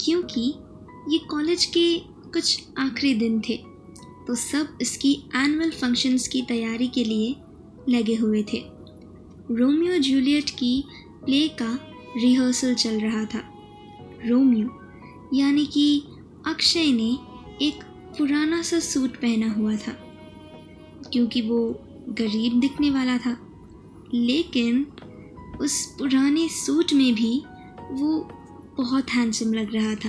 क्योंकि ये कॉलेज के कुछ आखिरी दिन थे तो सब इसकी एनुअल फ़ंक्शंस की तैयारी के लिए लगे हुए थे। रोमियो जूलियट की प्ले का रिहर्सल चल रहा था। रोमियो, यानी कि अक्षय ने एक पुराना सा सूट पहना हुआ था, क्योंकि वो गरीब दिखने वाला था। लेकिन उस पुराने सूट में भी वो बहुत हैंडसम लग रहा था।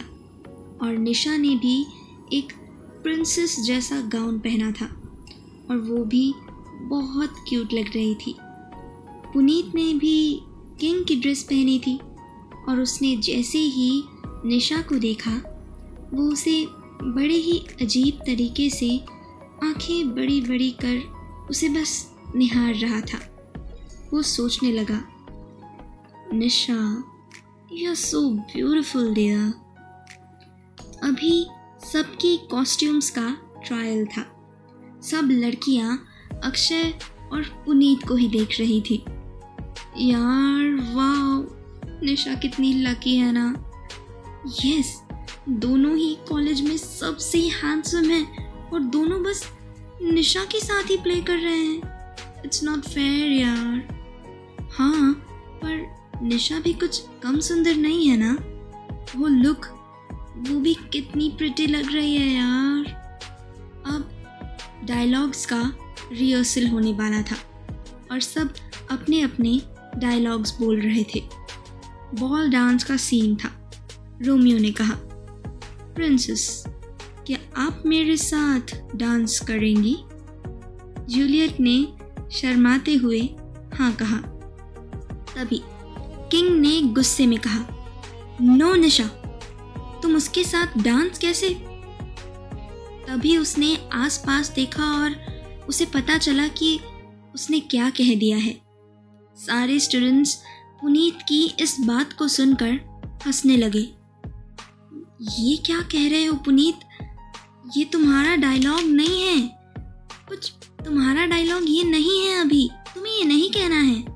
और निशा ने भी एक प्रिंसेस जैसा गाउन पहना था। और वो भी बहुत क्यूट लग रही थी। पुनीत ने भी किंग की ड्रेस पहनी थी। और उसने जैसे ही निशा को देखा, वो उसे बड़े ही अजीब तरीके से आँखें बड़ी बड़ी कर उसे बस निहार रहा था। वो सोचने लगा, Nisha are so beautiful dear अभी सबकी कॉस्ट्यूम्स का ट्रायल था। सब लड़कियाँ अक्षय और पुनीत को ही देख रही थी। यार वाह निशा कितनी लकी है ना। यस दोनों ही कॉलेज में सबसे हैंडसम है और दोनों बस निशा के साथ ही प्ले कर रहे हैं। इट्स नॉट फेयर यार। हाँ निशा भी कुछ कम सुंदर नहीं है ना? वो लुक वो भी कितनी प्रिटी लग रही है यार। अब डायलॉग्स का रिहर्सल होने वाला था और सब अपने अपने डायलॉग्स बोल रहे थे। बॉल डांस का सीन था, रोमियो ने कहा। प्रिंसेस क्या आप मेरे साथ डांस करेंगी? जूलियट ने शर्माते हुए हाँ कहा। तभी किंग ने गुस्से में कहा, नो निशा, तुम उसके साथ डांस कैसे? तभी उसने आसपास देखा और उसे पता चला कि उसने क्या कह दिया है। सारे स्टूडेंट्स पुनीत की इस बात को सुनकर हंसने लगे। ये क्या कह रहे हो पुनीत? ये तुम्हारा डायलॉग नहीं है। कुछ तुम्हारा डायलॉग ये नहीं है अभी। तुम्हें ये नहीं कहना है?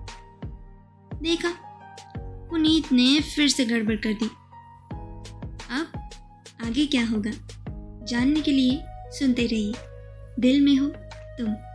पुनीत ने फिर से गड़बड़ कर दी। अब आगे क्या होगा? जानने के लिए सुनते रहिए। दिल में हो तुम।